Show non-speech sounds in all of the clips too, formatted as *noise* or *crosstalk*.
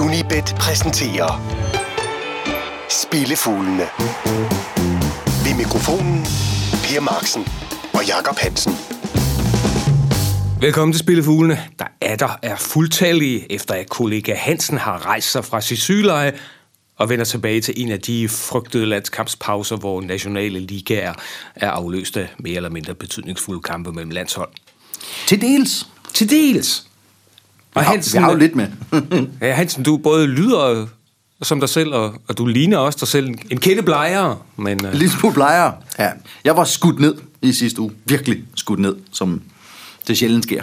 Unibet præsenterer Spillefuglene. Ved mikrofonen Per Marksen og Jakob Hansen. Velkommen til Spillefuglene. Der er der er fuldtallige, efter at kollega Hansen har rejst sig fra sit sygeleje og vender tilbage til en af de frygtede landskampspauser, hvor nationale ligaer er afløst af mere eller mindre betydningsfulde kampe mellem landshold. Til dels. Til dels. Og har, vi har jo lidt med. *laughs* ja, Hansen, du både lyder som dig selv, og, og du ligner også dig selv en, en kende blejere, men... Uh, Lidt smule plejer. Ja. Jeg var skudt ned i sidste uge. Virkelig skudt ned, som det sjældent sker.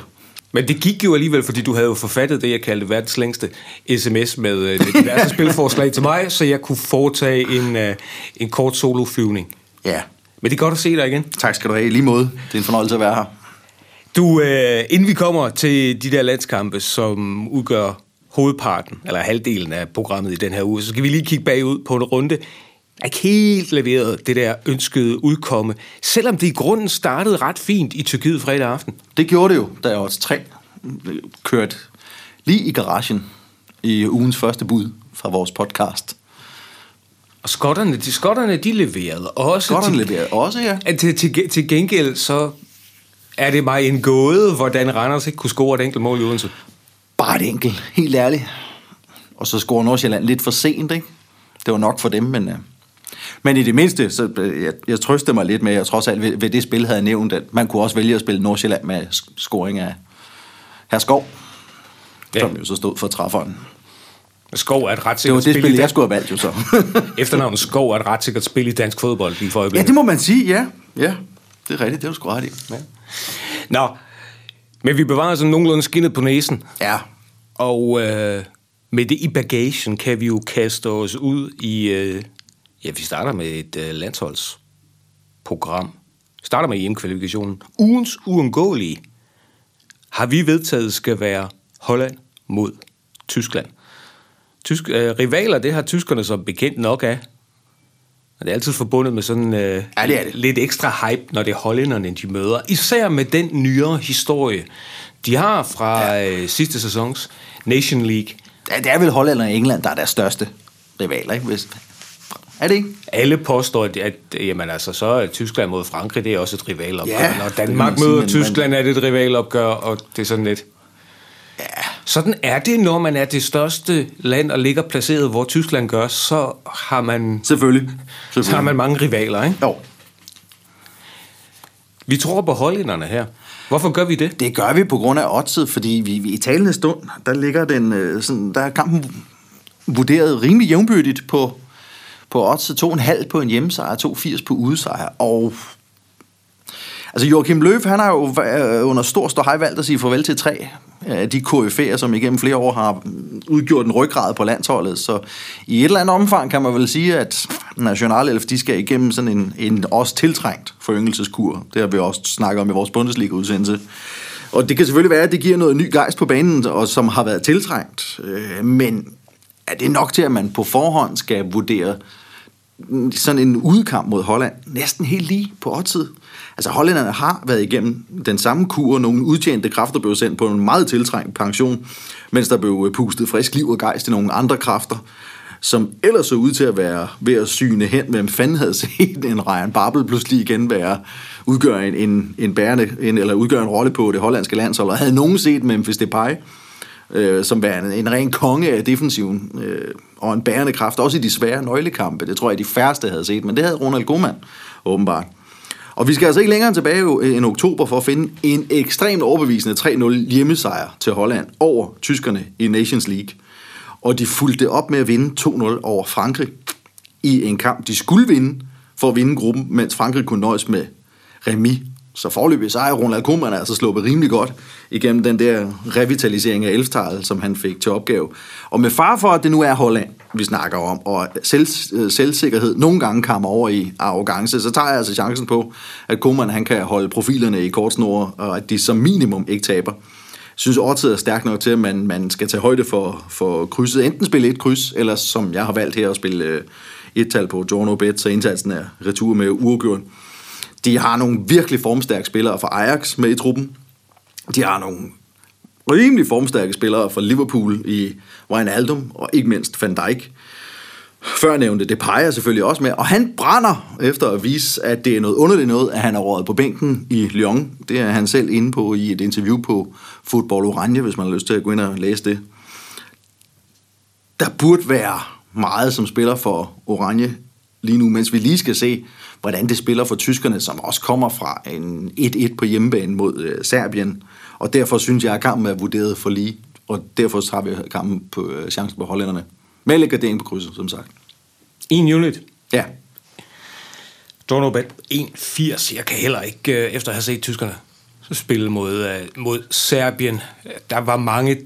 Men det gik jo alligevel, fordi du havde jo forfattet det, jeg kaldte verdens længste sms med, øh, *laughs* diverse spilforslag til mig, så jeg kunne foretage en, uh, en kort soloflyvning. Ja. Men det er godt at se dig igen. Tak skal du have. Lige måde. Det er en fornøjelse at være her. Du, øh, inden vi kommer til de der landskampe, som udgør hovedparten, eller halvdelen af programmet i den her uge, så skal vi lige kigge bagud på en runde. Er ikke helt leveret det der ønskede udkomme, selvom det i grunden startede ret fint i Tyrkiet fredag aften. Det gjorde det jo, da jeg var tre kørte lige i garagen i ugens første bud fra vores podcast. Og skotterne, de, skotterne, de leverede også. Skotterne til, leverede også, ja. Til, til, til gengæld, så er det mig en gåde, hvordan Randers ikke kunne score et enkelt mål i Odense. Bare et enkelt, helt ærligt. Og så scorer Nordsjælland lidt for sent, ikke? Det var nok for dem, men... Uh... Men i det mindste, så øh, jeg, jeg trøste mig lidt med, at trods alt ved, ved det spil havde jeg nævnt, at man kunne også vælge at spille Nordsjælland med scoring af herr Skov, ja. som jo så stod for træfferen. Skov er et ret Det var sikkert det spil, jeg skulle have valgt jo så. *laughs* Efternavnet Skov er et ret sikkert spil i dansk fodbold lige for ja, øjeblikket. det må man sige, ja. Ja, det er rigtigt, det er du sgu ret i. Ja. Nå, men vi bevarer sådan nogenlunde skinnet på næsen. ja. Og øh, med det i bagagen kan vi jo kaste os ud i... Øh, ja, vi starter med et øh, landsholdsprogram. Vi starter med hjemkvalifikationen. Ugens uundgåelige har vi vedtaget skal være Holland mod Tyskland. Tysk, øh, rivaler, det har tyskerne som bekendt nok af. Og det er altid forbundet med sådan øh, Ja, det er det. lidt ekstra hype, når det er hollænderne, de møder. Især med den nyere historie, de har fra ja. øh, sidste sæsons Nation League. ja. Det er vel Holland og England, der er deres største rivaler, ikke? Hvis... Er det ikke? Alle påstår, at, at jamen, altså, så er Tyskland mod Frankrig, det er også et rivalopgør. Ja, Når Danmark sige, møder Tyskland, er det et rivalopgør, og det er sådan lidt... Ja. Sådan er det, når man er det største land og ligger placeret, hvor Tyskland gør, så har man, Selvfølgelig. så har Selvfølgelig. man mange rivaler, ikke? Jo, Vi tror på hollænderne her. Hvorfor gør vi det? Det gør vi på grund af oddset, fordi vi, vi i talende stund, der ligger den, øh, sådan, der er kampen vurderet rimelig jævnbyrdigt på, på oddset 2,5 på en hjemmesejr, 2,80 på udesejr, og Altså Joachim Løv, han har jo øh, under stor ståhej valgt at sige farvel til tre de KF'er, som igennem flere år har udgjort en ryggrad på landsholdet. Så i et eller andet omfang kan man vel sige, at Nationalelf, de skal igennem sådan en, en også tiltrængt foryngelseskur. Det har vi også snakket om i vores Bundesliga-udsendelse. Og det kan selvfølgelig være, at det giver noget ny gejst på banen, og som har været tiltrængt. Øh, men er det nok til, at man på forhånd skal vurdere sådan en udkamp mod Holland næsten helt lige på oddset. Altså hollænderne har været igennem den samme kur, og nogle udtjente kræfter blev sendt på en meget tiltrængt pension, mens der blev pustet frisk liv og gejst i nogle andre kræfter, som ellers så ud til at være ved at syne hen, hvem fanden havde set en Ryan Babel pludselig igen være, udgøre en, en, en bærende, en, eller udgøre en rolle på det hollandske landshold, og havde nogen set Memphis Depay, øh, som værende en ren konge af defensiven, øh, og en bærende kraft, også i de svære nøglekampe. Det tror jeg, de færreste havde set, men det havde Ronald Koeman åbenbart. Og vi skal altså ikke længere tilbage øh, end oktober for at finde en ekstremt overbevisende 3-0 hjemmesejr til Holland over tyskerne i Nations League. Og de fulgte op med at vinde 2-0 over Frankrig i en kamp, de skulle vinde for at vinde gruppen, mens Frankrig kunne nøjes med remis. Så forløbig så er Ronald Koeman altså sluppet rimelig godt igennem den der revitalisering af Elftal, som han fik til opgave. Og med far for, at det nu er Holland, vi snakker om, og selv, øh, selvsikkerhed nogle gange kommer over i arrogance, så tager jeg altså chancen på, at Koeman han kan holde profilerne i kortsnore, og at de som minimum ikke taber. Jeg synes, årtid er stærkt nok til, at man, man skal tage højde for, for krydset. Enten spille et kryds, eller som jeg har valgt her at spille øh, et tal på Jorno Bet, så indsatsen er retur med uafgjort. De har nogle virkelig formstærke spillere fra Ajax med i truppen. De har nogle rimelig formstærke spillere fra Liverpool i Wijnaldum og ikke mindst Van Dijk. Før nævnte det peger selvfølgelig også med, og han brænder efter at vise, at det er noget underligt noget, at han er rådet på bænken i Lyon. Det er han selv inde på i et interview på Football Orange, hvis man har lyst til at gå ind og læse det. Der burde være meget som spiller for Orange lige nu, mens vi lige skal se, hvordan det spiller for tyskerne, som også kommer fra en 1-1 på hjemmebane mod øh, Serbien. Og derfor synes jeg, at kampen er vurderet for lige, og derfor har vi kampen på øh, chancen på hollænderne. Med lidt gardering på krydset, som sagt. En unit. Ja, Dornobet 1-80. Jeg kan heller ikke, øh, efter at have set tyskerne spille mod, mod Serbien, der var mange,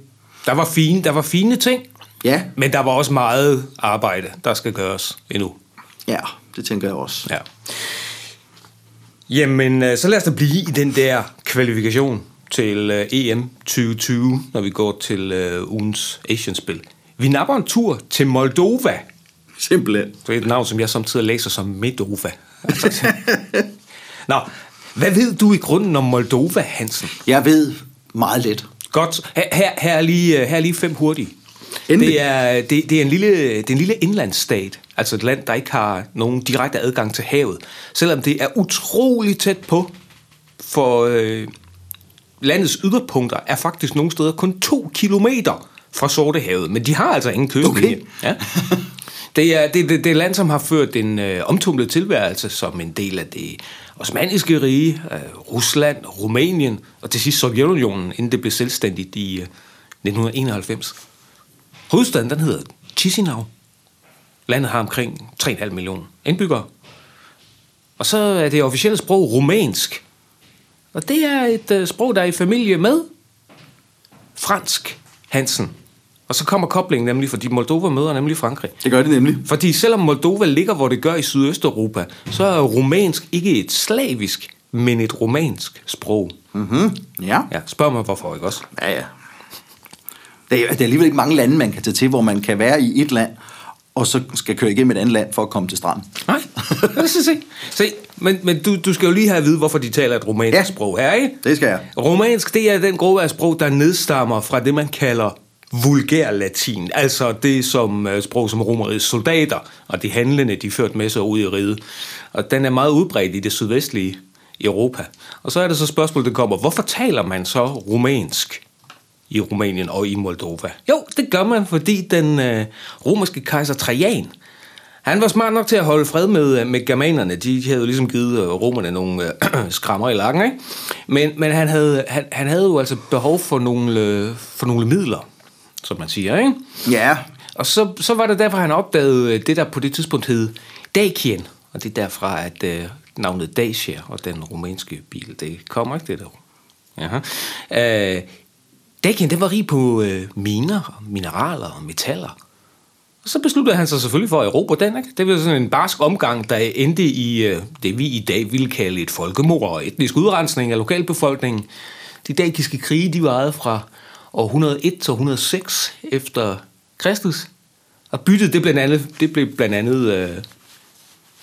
der var fine, der var fine ting, ja, men der var også meget arbejde, der skal gøres endnu. ja, det tænker jeg også. Ja. Jamen, øh, så lad os da blive i den der kvalifikation til øh, EM 2020, når vi går til øh, ugens Asian-spil. Vi napper en tur til Moldova. Simpelthen. Det er et navn, som jeg samtidig læser som Medova. Altså, *laughs* Nå, hvad ved du i grunden om Moldova, Hansen? Jeg ved meget lidt. Godt, her, her, her, er, lige, her er lige fem hurtige. Endelig. Det er, det, det, er en lille, det er en lille indlandsstat, altså et land, der ikke har nogen direkte adgang til havet. Selvom det er utrolig tæt på, for øh, landets yderpunkter er faktisk nogle steder kun to kilometer fra Sortehavet, men de har altså ingen kystlinje. Okay. Ja. Det er, det, det, det et land, som har ført en øh, omtumlet tilværelse som en del af det osmaniske rige, øh, Rusland, Rumænien og til sidst Sovjetunionen, inden det blev selvstændigt i øh, 1991. Hovedstaden, den hedder Chisinau. Landet har omkring 3,5 millioner indbyggere. Og så er det officielle sprog rumænsk. Og det er et øh, sprog, der er i familie med fransk Hansen. Og så kommer koblingen nemlig, fordi Moldova møder nemlig Frankrig. Det gør det nemlig. Fordi selvom Moldova ligger, hvor det gør i Sydøsteuropa, så er rumænsk ikke et slavisk, men et romansk sprog. Mm-hmm. Ja. Ja, spørg mig hvorfor, ikke også? Ja, ja. Det er, det er alligevel ikke mange lande, man kan tage til, hvor man kan være i et land, og så skal køre igennem et andet land for at komme til stranden. Nej, *laughs* lad os se. se. Men, men du, du skal jo lige have at vide, hvorfor de taler et romansk Ja. sprog her, ikke? Det skal jeg. Romansk, det er den gruppe af sprog, der nedstammer fra det, man kalder vulgær latin. Altså det som øh, sprog, som romerigets soldater og de handlende, de førte med sig ud i riget. Og den er meget udbredt i det sydvestlige Europa. Og så er det så spørgsmålet, det kommer, hvorfor taler man så rumænsk i Rumænien og i Moldova? Jo, det gør man, fordi den øh, romerske kejser Trajan, han var smart nok til at holde fred med, øh, med germanerne. De havde jo ligesom givet øh, romerne nogle øh, *clears throat* skrammer i lakken, ikke? Men, men han, havde, han, han havde jo altså behov for nogle, øh, for nogle midler, som man siger, ikke? Ja, Og så, så var det derfor, han opdagede det, der på det tidspunkt hed Dakien. Og det er derfra, at øh, navnet Dacia og den rumænske bil, det kommer ikke det der. Jaha. Øh, Dakien, den var rig på øh, miner, mineraler og metaller. Og så besluttede han sig selvfølgelig for at erobre den. Ikke? Det var sådan en barsk omgang, der endte i øh, det, vi i dag ville kalde et folkemord og etnisk udrensning af lokalbefolkningen. De dakiske krige, de varede fra år 101 til 106 efter Kristus. Og byttet, det, blandt andet, det blev blandt andet øh,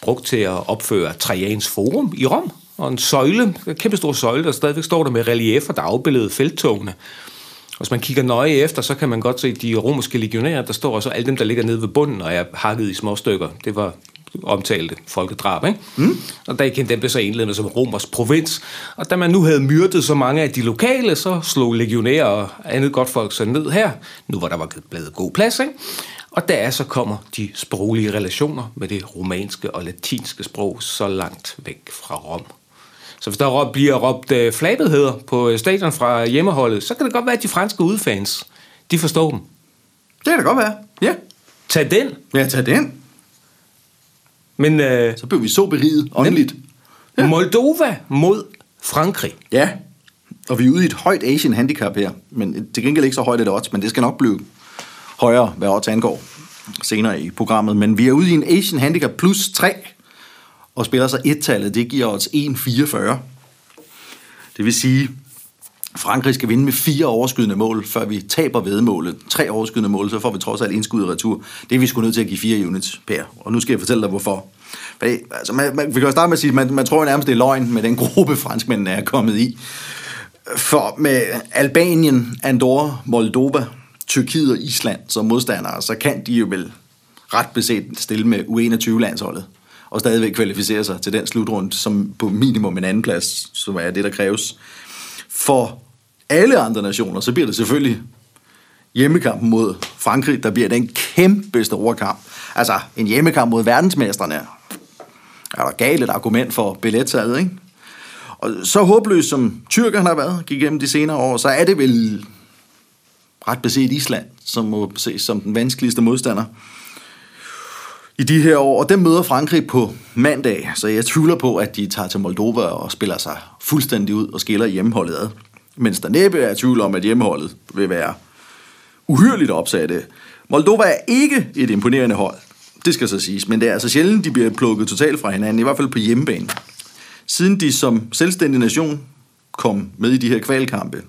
brugt til at opføre Trajans Forum i Rom. Og en søjle, en kæmpe stor søjle, der stadigvæk står der med reliefer, der afbillede felttogene. Hvis man kigger nøje efter, så kan man godt se de romerske legionærer, der står også alle dem, der ligger nede ved bunden og er hakket i små stykker. Det var omtalte folkedrab, ikke? Mm. Og der kendte den blev så indledet som Romers provins. Og da man nu havde myrdet så mange af de lokale, så slog legionærer og andet godt folk sig ned her, nu hvor der var blevet god plads, ikke? Og der så kommer de sproglige relationer med det romanske og latinske sprog så langt væk fra Rom. Så hvis der bliver råbt øh, flabetheder på øh, stadion fra hjemmeholdet, så kan det godt være, at de franske udfans, de forstår dem. det kan da godt være. Ja. Tag den, Ja, tag den. men øh, Så blev vi så beriget åndeligt. ja. Moldova mod Frankrig. Ja. Og vi er ude i et højt Asian handicap her. Men til gengæld ikke så højt et odds, men det skal nok blive højere, hvad odds angår senere i programmet. Men vi er ude i en Asian handicap plus 3, og spiller så et-tallet. Det giver os 1,44. Det vil sige, Frankrig skal vinde med fire overskydende mål, før vi taber vedmålet. Tre overskydende mål, så får vi trods alt indskud i retur. Det er vi sgu nødt til at give fire units per. Og nu skal jeg fortælle dig, hvorfor. Fordi, altså, man, man, vi kan jo starte med at sige, at man, man tror nærmest, det er løgn med den gruppe, franskmændene er kommet i. For med Albanien, Andorra, Moldova, Tyrkiet og Island som modstandere, så kan de jo vel ret beset stille med U21-landsholdet og stadigvæk kvalificere sig til den slutrunde, som på minimum en anden plads, som er det, der kræves. For alle andre nationer, så bliver det selvfølgelig hjemmekampen mod Frankrig, der bliver den kæmpe store kamp. Altså, en hjemmekamp mod verdensmesterne. Er der galt et argument for billetsalget, ikke? Og så håbløst som tyrkerne har været, gennem igennem de senere år, så er det vel ret beset Island, som må ses som den vanskeligste modstander i de her år. Og dem møder Frankrig på mandag, så jeg tvivler på, at de tager til Moldova og spiller sig fuldstændig ud og skiller hjemmeholdet ad. Mens der næppe er tvivl om, at hjemmeholdet vil være uhyrligt opsatte. Moldova er ikke et imponerende hold, det skal så siges, men det er altså sjældent, de bliver plukket totalt fra hinanden, i hvert fald på hjemmebane. Siden de som selvstændig nation kom med i de her kvalkampe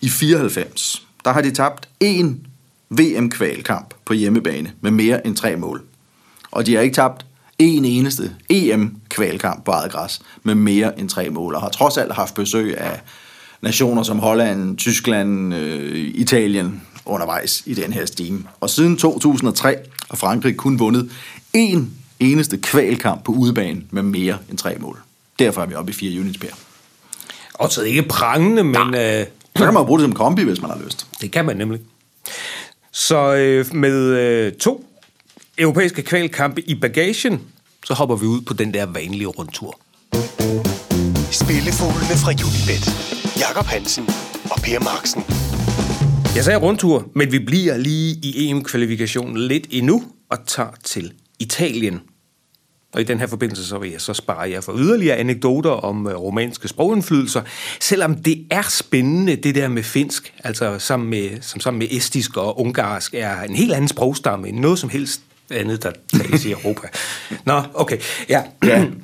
i 94, der har de tabt én VM-kvalkamp på hjemmebane med mere end tre mål. Og de har ikke tabt en eneste EM-kvalkamp på eget græs med mere end tre mål, og har trods alt haft besøg af nationer som Holland, Tyskland, øh, Italien undervejs i den her stime. Og siden 2003 har Frankrig kun vundet én eneste kvalkamp på udebane med mere end tre mål. Derfor er vi oppe i fire units per. Og så ikke prangende, men... Øh, Så kan man bruge det som kombi, hvis man har lyst. det kan man nemlig. Så øh, med øh, to europæiske kvalkampe i bagagen, så hopper vi ud på den der vanlige rundtur. Spillefuglene fra Unibet. Jakob Hansen og Per Marksen. Jeg sagde rundtur, men vi bliver lige i EM-kvalifikationen lidt endnu og tager til Italien. Og i den her forbindelse så vil jeg så spare jer for yderligere anekdoter om øh, romanske sprogindflydelser, selvom det er spændende, det der med finsk, altså sammen med, som sammen med estisk og ungarsk, er en helt anden sprogstamme end noget som helst andet, der tales i Europa. *laughs* Nå, okay, ja. ja. *clears throat*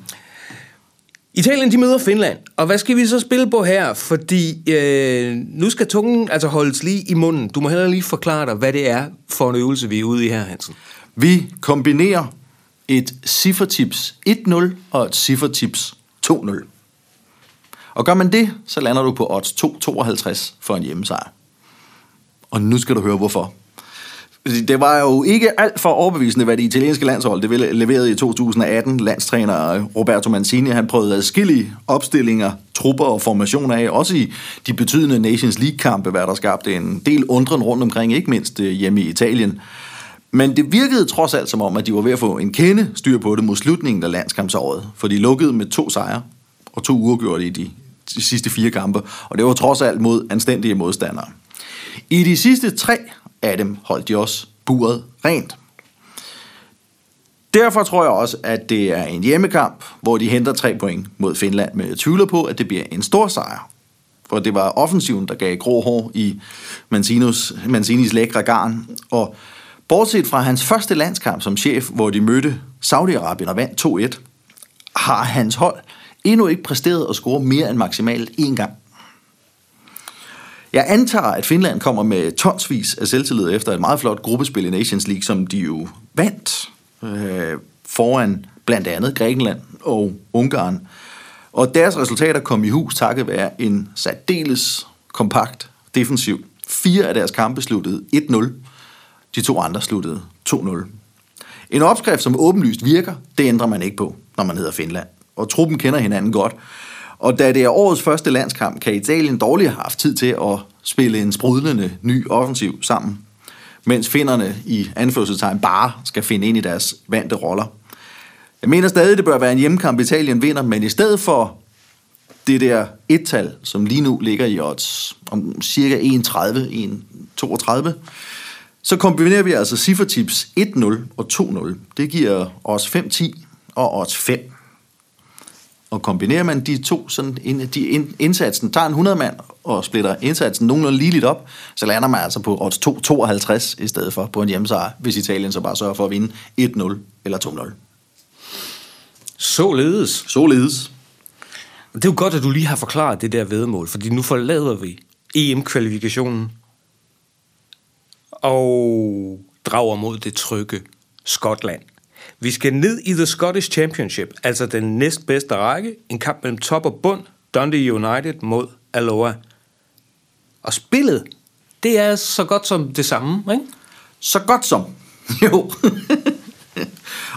Italien, de møder Finland. Og hvad skal vi så spille på her? Fordi øh, nu skal tungen altså holdes lige i munden. Du må heller lige forklare dig, hvad det er for en øvelse, vi er ude i her, Hansen. Vi kombinerer et ciffertips 1-0 og et ciffertips 2-0. Og gør man det, så lander du på odds 2,52 for en hjemmesejr. Og nu skal du høre hvorfor. Det var jo ikke alt for overbevisende, hvad det italienske landshold det leverede i 2018. Landstræner Roberto Mancini, han prøvede adskillige opstillinger, trupper og formationer af, også i de betydende Nations League-kampe, hvad der skabte en del undren rundt omkring, ikke mindst øh, hjemme i Italien. Men det virkede trods alt som om, at de var ved at få en kende styr på det mod slutningen af landskampsåret, for de lukkede med to sejre og to uafgjorte i de, de sidste fire kampe, og det var trods alt mod anstændige modstandere. I de sidste tre af dem holdt de også buret rent. Derfor tror jeg også, at det er en hjemmekamp, hvor de henter tre point mod Finland, men jeg tvivler på, at det bliver en stor sejr. For det var offensiven, der gav grå hår i Mancinos, Mancinis lækre garn, og bortset fra hans første landskamp som chef, hvor de mødte Saudi-Arabien og vandt 2-1, har hans hold endnu ikke præsteret at score mere end maksimalt én gang. Jeg antager, at Finland kommer med tonsvis af selvtillid efter et meget flot gruppespil i Nations League, som de jo vandt øh, foran blandt andet Grækenland og Ungarn. Og deres resultater kom i hus takket være en særdeles kompakt defensiv. Fire af deres kampe sluttede 1-0. De to andre sluttede 2-0. En opskrift, som åbenlyst virker, det ændrer man ikke på, når man hedder Finland. Og truppen kender hinanden godt. Og da det er årets første landskamp, kan Italien dårligt have haft tid til at spille en sprudlende ny offensiv sammen, mens finderne i anførselstegn bare skal finde ind i deres vante roller. Jeg mener stadig, det bør være en hjemmekamp, Italien vinder, men i stedet for det der et-tal, som lige nu ligger i odds om cirka 1,30, 1,32, så kombinerer vi altså ciffertips 1-0 og 2-0. Det giver os 5-10 og odds 5. Og kombinerer man de to, sådan en, de ind, indsatsen, tager en 100 mand og splitter indsatsen nogenlunde ligeligt op, så lander man altså på odds 2,52 i stedet for på en hjemmesejr, hvis Italien så bare sørger for at vinde 1-0 eller 2-0. Således. Således. Det er jo godt, at du lige har forklaret det der vedmål, fordi nu forlader vi EM-kvalifikationen og drager mod det trygge Skotland. Vi skal ned i The Scottish Championship, altså den næstbedste række. En kamp mellem top og bund. Dundee United mod Alloa Og spillet, det er så godt som det samme, ikke? Så godt som. *laughs* Jo.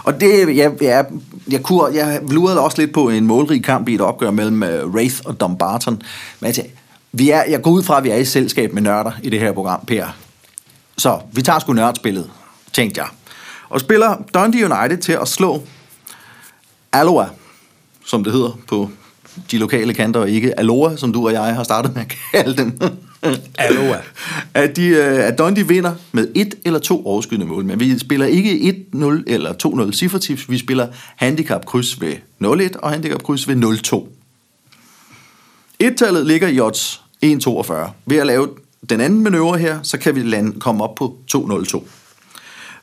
og det, jeg, jeg, jeg, kunne, jeg lurede også lidt på en målrig kamp i et opgør mellem uh, Wraith og Dumbarton. Men jeg, vi er, jeg går ud fra, at vi er i selskab med nørder i det her program, Per. Så vi tager sgu nørdspillet, tænkte jeg. Og spiller Dundee United til at slå Aloha, som det hedder på de lokale kanter, og ikke Aloha, som du og jeg har startet med at kalde dem. *laughs* Aloha. at, de, øh, at Dundee vinder med et eller to overskydende mål. Men vi spiller ikke 1-0 eller 2-0 cifretips. Vi spiller handicap-kryds ved 0-1 og handicap-kryds ved 0-2. Et-tallet ligger i odds 1,42. Ved at lave den anden manøvre her, så kan vi lande, komme op på 2-0-2.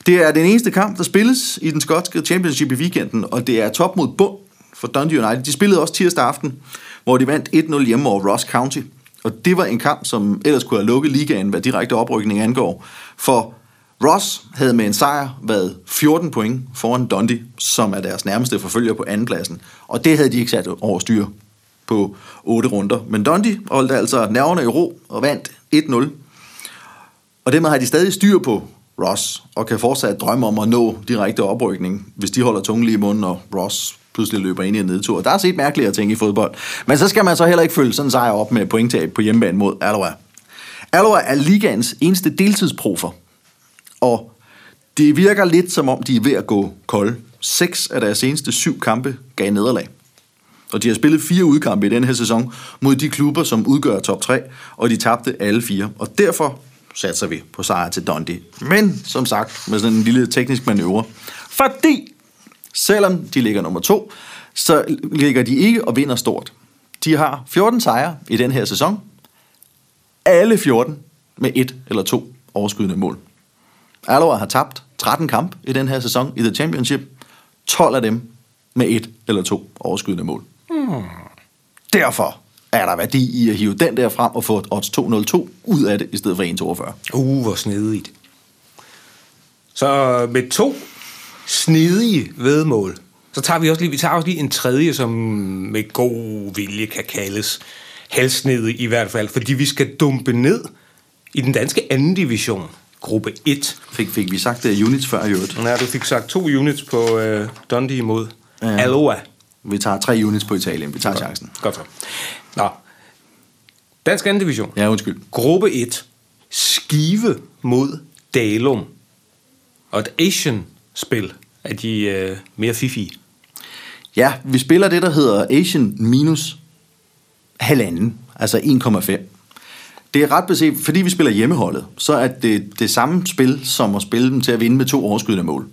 Det er den eneste kamp, der spilles i den skotske championship i weekenden, og det er top mod bund for Dundee United. De spillede også tirsdag aften, hvor de vandt 1-0 hjemme over Ross County. Og det var en kamp, som ellers kunne have lukket ligaen, hvad direkte oprykning angår. For Ross havde med en sejr været 14 point foran Dundee, som er deres nærmeste forfølger på andenpladsen. Og det havde de ikke sat over styr på 8 runder. Men Dundee holdt altså nerverne i ro og vandt 1-0. Og dermed har de stadig styr på Ross, og kan fortsat drømme om at nå direkte oprykning, hvis de holder tungen lige i munden, og Ross pludselig løber ind i en nedtur. Der er set mærkeligere ting i fodbold. Men så skal man så heller ikke følge sådan en sejr op med pointtab på hjemmebane mod Aloha. Aloha er ligaens eneste deltidsprofer, og det virker lidt som om, de er ved at gå kold. Seks af deres seneste syv kampe gav nederlag. Og de har spillet fire udkampe i den her sæson mod de klubber, som udgør top 3, og de tabte alle fire. Og derfor satser vi på sejr til Dundee. Men som sagt, med sådan en lille teknisk manøvre. Fordi, selvom de ligger nummer to, så ligger de ikke og vinder stort. De har 14 sejre i den her sæson. Alle 14 med et eller to overskydende mål. Aloha har tabt 13 kamp i den her sæson i The Championship. 12 af dem med et eller to overskydende mål. Hmm. Derfor er der værdi i at hive den der frem og få et odds 202 ud af det, i stedet for 1,42. Uh, hvor snedigt. Så med to snedige vedmål, så tager vi også lige, vi tager også lige en tredje, som med god vilje kan kaldes halsnede i hvert fald, fordi vi skal dumpe ned i den danske anden division, gruppe 1. Fik, fik vi sagt det units før i øvrigt? Ja, du fik sagt to units på uh, Dundee imod ja. Aloha. Vi tager tre units på Italien. Vi tager Godt. chancen. Godt så. Nå. Dansk anden division. Ja, undskyld. Gruppe 1. Skive mod Dalum. Og et Asian-spil af de øh, mere fifi. Ja, vi spiller det, der hedder Asian minus halvanden, altså 1,5. Det er ret beset, fordi vi spiller hjemmeholdet, så er det det samme spil, som at spille dem til at vinde med to overskydende mål.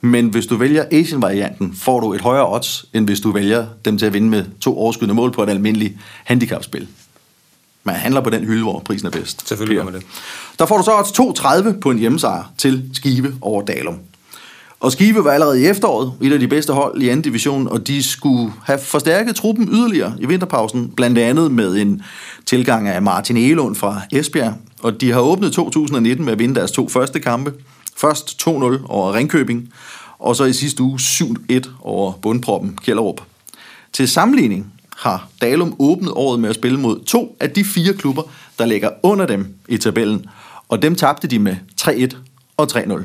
Men hvis du vælger Asian-varianten, får du et højere odds, end hvis du vælger dem til at vinde med to overskydende mål på et almindeligt handicapspil. Man handler på den hylde, hvor prisen er bedst. Selvfølgelig gør man det. Der får du så odds 2,30 på en hjemmesejr til Skive over Dalum. Og Skive var allerede i efteråret et af de bedste hold i anden division, og de skulle have forstærket truppen yderligere i vinterpausen, blandt andet med en tilgang af Martin Elund fra Esbjerg. Og de har åbnet 2019 med at vinde deres to første kampe. Først 2-0 over Ringkøbing, og så i sidste uge 7-1 over bundproppen Kjellerup. Til sammenligning har Dalum åbnet året med at spille mod to af de fire klubber, der ligger under dem i tabellen, og dem tabte de med 3-1 og 3-0.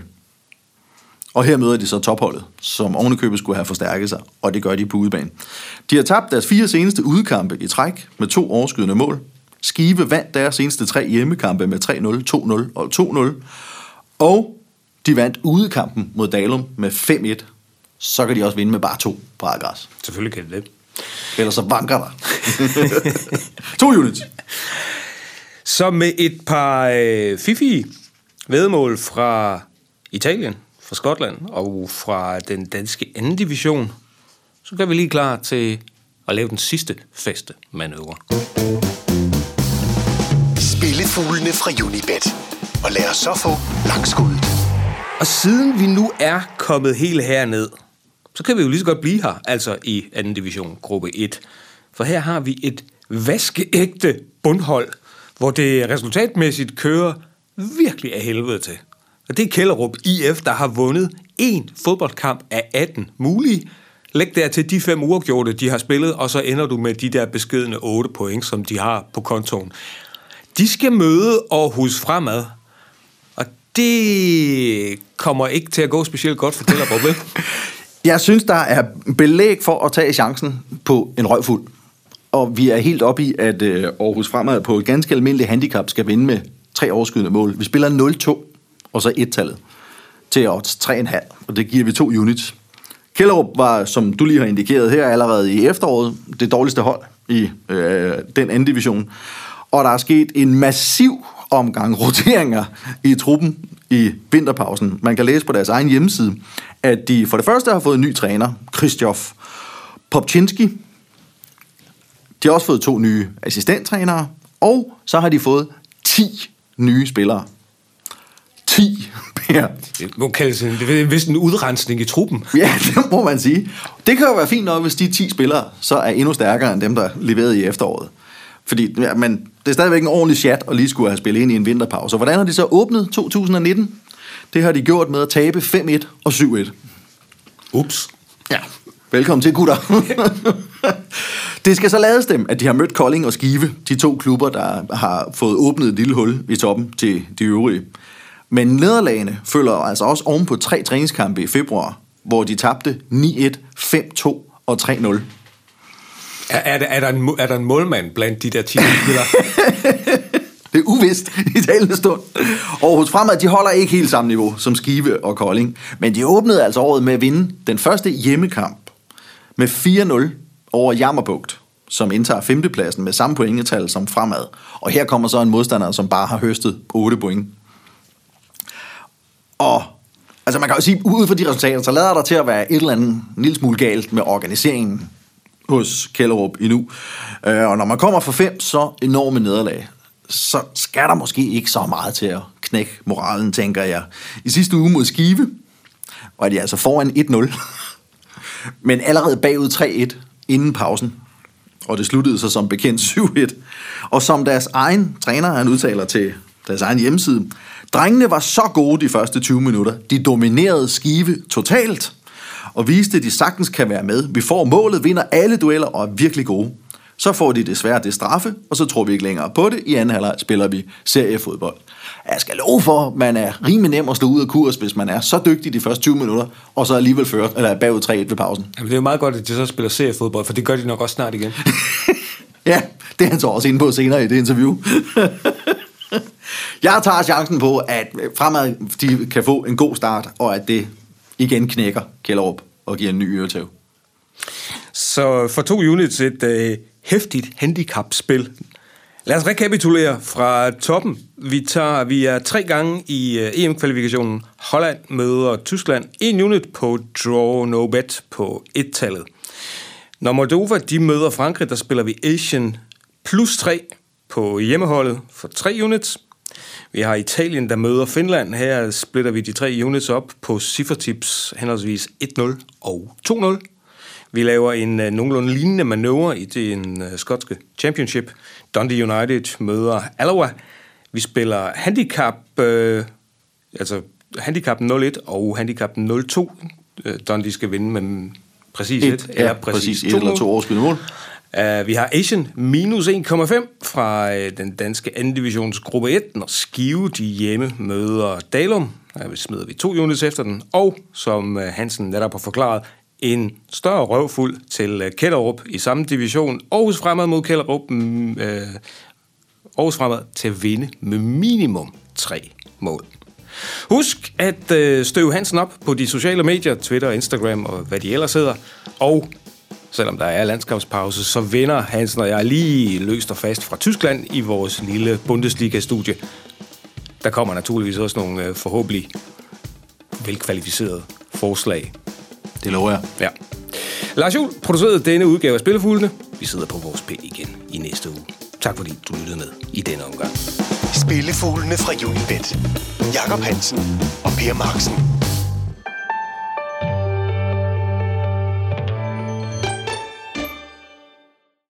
Og her møder de så topholdet, som ovenikøbet skulle have forstærket sig, og det gør de på udebane. De har tabt deres fire seneste udkampe i træk med to overskydende mål. Skive vandt deres seneste tre hjemmekampe med 3-0, 2-0 og 2-0. Og de vandt udekampen mod Dalum med 5-1. Så kan de også vinde med bare to på græs. Selvfølgelig kan det det. Ellers så banker der. *laughs* to units. Så med et par øh, fifi vedmål fra Italien, fra Skotland og fra den danske anden division, så gør vi lige klar til at lave den sidste faste manøvre. Spillefuglene fra Unibet. Og lad os så få langskuddet. Og siden vi nu er kommet helt herned, så kan vi jo lige så godt blive her, altså i anden division, gruppe 1. For her har vi et vaskeægte bundhold, hvor det resultatmæssigt kører virkelig af helvede til. Og det er Kellerup IF, der har vundet en fodboldkamp af 18 mulige. Læg der til de fem uafgjorte, de har spillet, og så ender du med de der beskedende 8 point, som de har på kontoen. De skal møde Aarhus Fremad. Det kommer ikke til at gå specielt godt for Tellerup, *laughs* vel? Jeg synes, der er belæg for at tage chancen på en røgfuld. Og vi er helt oppe i, at øh, Aarhus Fremad på et ganske almindeligt handicap skal vinde med tre overskydende mål. Vi spiller 0-2, og så et-tallet til odds 3,5, og det giver vi to units. Kjellerup var, som du lige har indikeret her, allerede i efteråret det dårligste hold i øh, den anden division. Og der er sket en massiv omgang roteringer i truppen i vinterpausen. Man kan læse på deres egen hjemmeside, at de for det første har fået en ny træner, Krzysztof Popczynski. De har også fået to nye assistenttrænere, og så har de fået 10 nye spillere. 10 Per. Det må kaldes en, det er vist en udrensning i truppen. *laughs* Ja, det må man sige. Det kan jo være fint nok, hvis de 10 spillere så er endnu stærkere end dem, der leverede i efteråret. Fordi men det er stadigvæk en ordentlig chat at lige skulle have spillet ind i en vinterpause. Hvordan har de så åbnet 2019? Det har de gjort med at tabe 5-1 og 7-1. Ups. Ja, velkommen til, gutter. det skal så lades dem, at de har mødt Kolding og Skive, de to klubber, der har fået åbnet et lille hul i toppen til de øvrige. Men nederlagene følger altså også oven på tre træningskampe i februar, hvor de tabte 9-1, 5-2 og 3-0. Er, er, der, er, der en, er der en målmand blandt de der 10 spillere? *laughs* Det er uvist i talende stund. Og hos Fremad, de holder ikke helt samme niveau som Skive og Kolding. Men de åbnede altså året med at vinde den første hjemmekamp med 4-0 over Jammerbugt, som indtager femtepladsen med samme pointetal som Fremad. Og her kommer så en modstander, som bare har høstet 8 point. Og altså man kan jo sige, ud fra de resultater, så lader der til at være et eller andet en lille smule galt med organiseringen hos Kellerup endnu. Øh, og når man kommer fra fem så enorme nederlag, så skal der måske ikke så meget til at knække moralen, tænker jeg. I sidste uge mod Skive var de altså foran 1-0, *laughs* men allerede bagud 3-1 inden pausen. Og det sluttede sig som bekendt 7-1. Og som deres egen træner, han udtaler til deres egen hjemmeside, drengene var så gode de første 20 minutter. De dominerede Skive totalt og viste, at de sagtens kan være med. Vi får målet, vinder alle dueller og er virkelig gode. Så får de desværre det straffe, og så tror vi ikke længere på det. I anden halvleg spiller vi seriefodbold. Jeg skal love for, at man er rimelig nem at stå ud af kurs, hvis man er så dygtig de første 20 minutter, og så alligevel ført, eller bagud 3-1 ved pausen. Jamen, det er jo meget godt, at de så spiller seriefodbold, for det gør de nok også snart igen. *laughs* Ja, det er han så også inde på senere i det interview. *laughs* Jeg tager chancen på, at fremad de kan få en god start, og at det igen knækker Kjellerup og giver en ny øretæv. Så for to units et øh, hæftigt handicapspil. Lad os rekapitulere fra toppen. Vi, tager, vi er tre gange i øh, EM-kvalifikationen. Holland møder Tyskland. En unit på draw no bet på et-tallet. Når Moldova de møder Frankrig, der spiller vi Asian plus 3 på hjemmeholdet for tre units. Vi har Italien, der møder Finland. Her splitter vi de tre units op på ciffertips henholdsvis 1-0 og 2-0. Vi laver en uh, nogenlunde lignende manøvre i den uh, skotske championship. Dundee United møder Alloa. Vi spiller handicap, uh, altså handicap 0-1 og handicap 0-2. Uh, Dundee skal vinde med præcis 1, Et, ja, præcis. Et eller to overskydende mål. Uh, vi har Asian minus 1,5 fra uh, den danske anden divisions gruppe 1, når Skive de hjemme møder Dalum. Der vi smider vi to units efter den. Og som uh, Hansen netop har forklaret, en større røvfuld til uh, Kælderup i samme division. Aarhus fremad mod Kælderup. Uh, mm, Aarhus fremad til at vinde med minimum tre mål. Husk at øh, støve Hansen op på de sociale medier, Twitter, Instagram og hvad de ellers hedder. Og selvom der er landskabspause, så vinder Hansen og jeg lige løst og fast fra Tyskland i vores lille Bundesliga-studie. Der kommer naturligvis også nogle øh, forhåbentlig velkvalificerede forslag. Det lover jeg. Ja. Lars Juhl producerede denne udgave af Spillefuglene. Vi sidder på vores pind igen i næste uge. Tak fordi du lyttede med i denne omgang. Spillefuglene fra Unibet. Jakob Hansen og Per Marksen.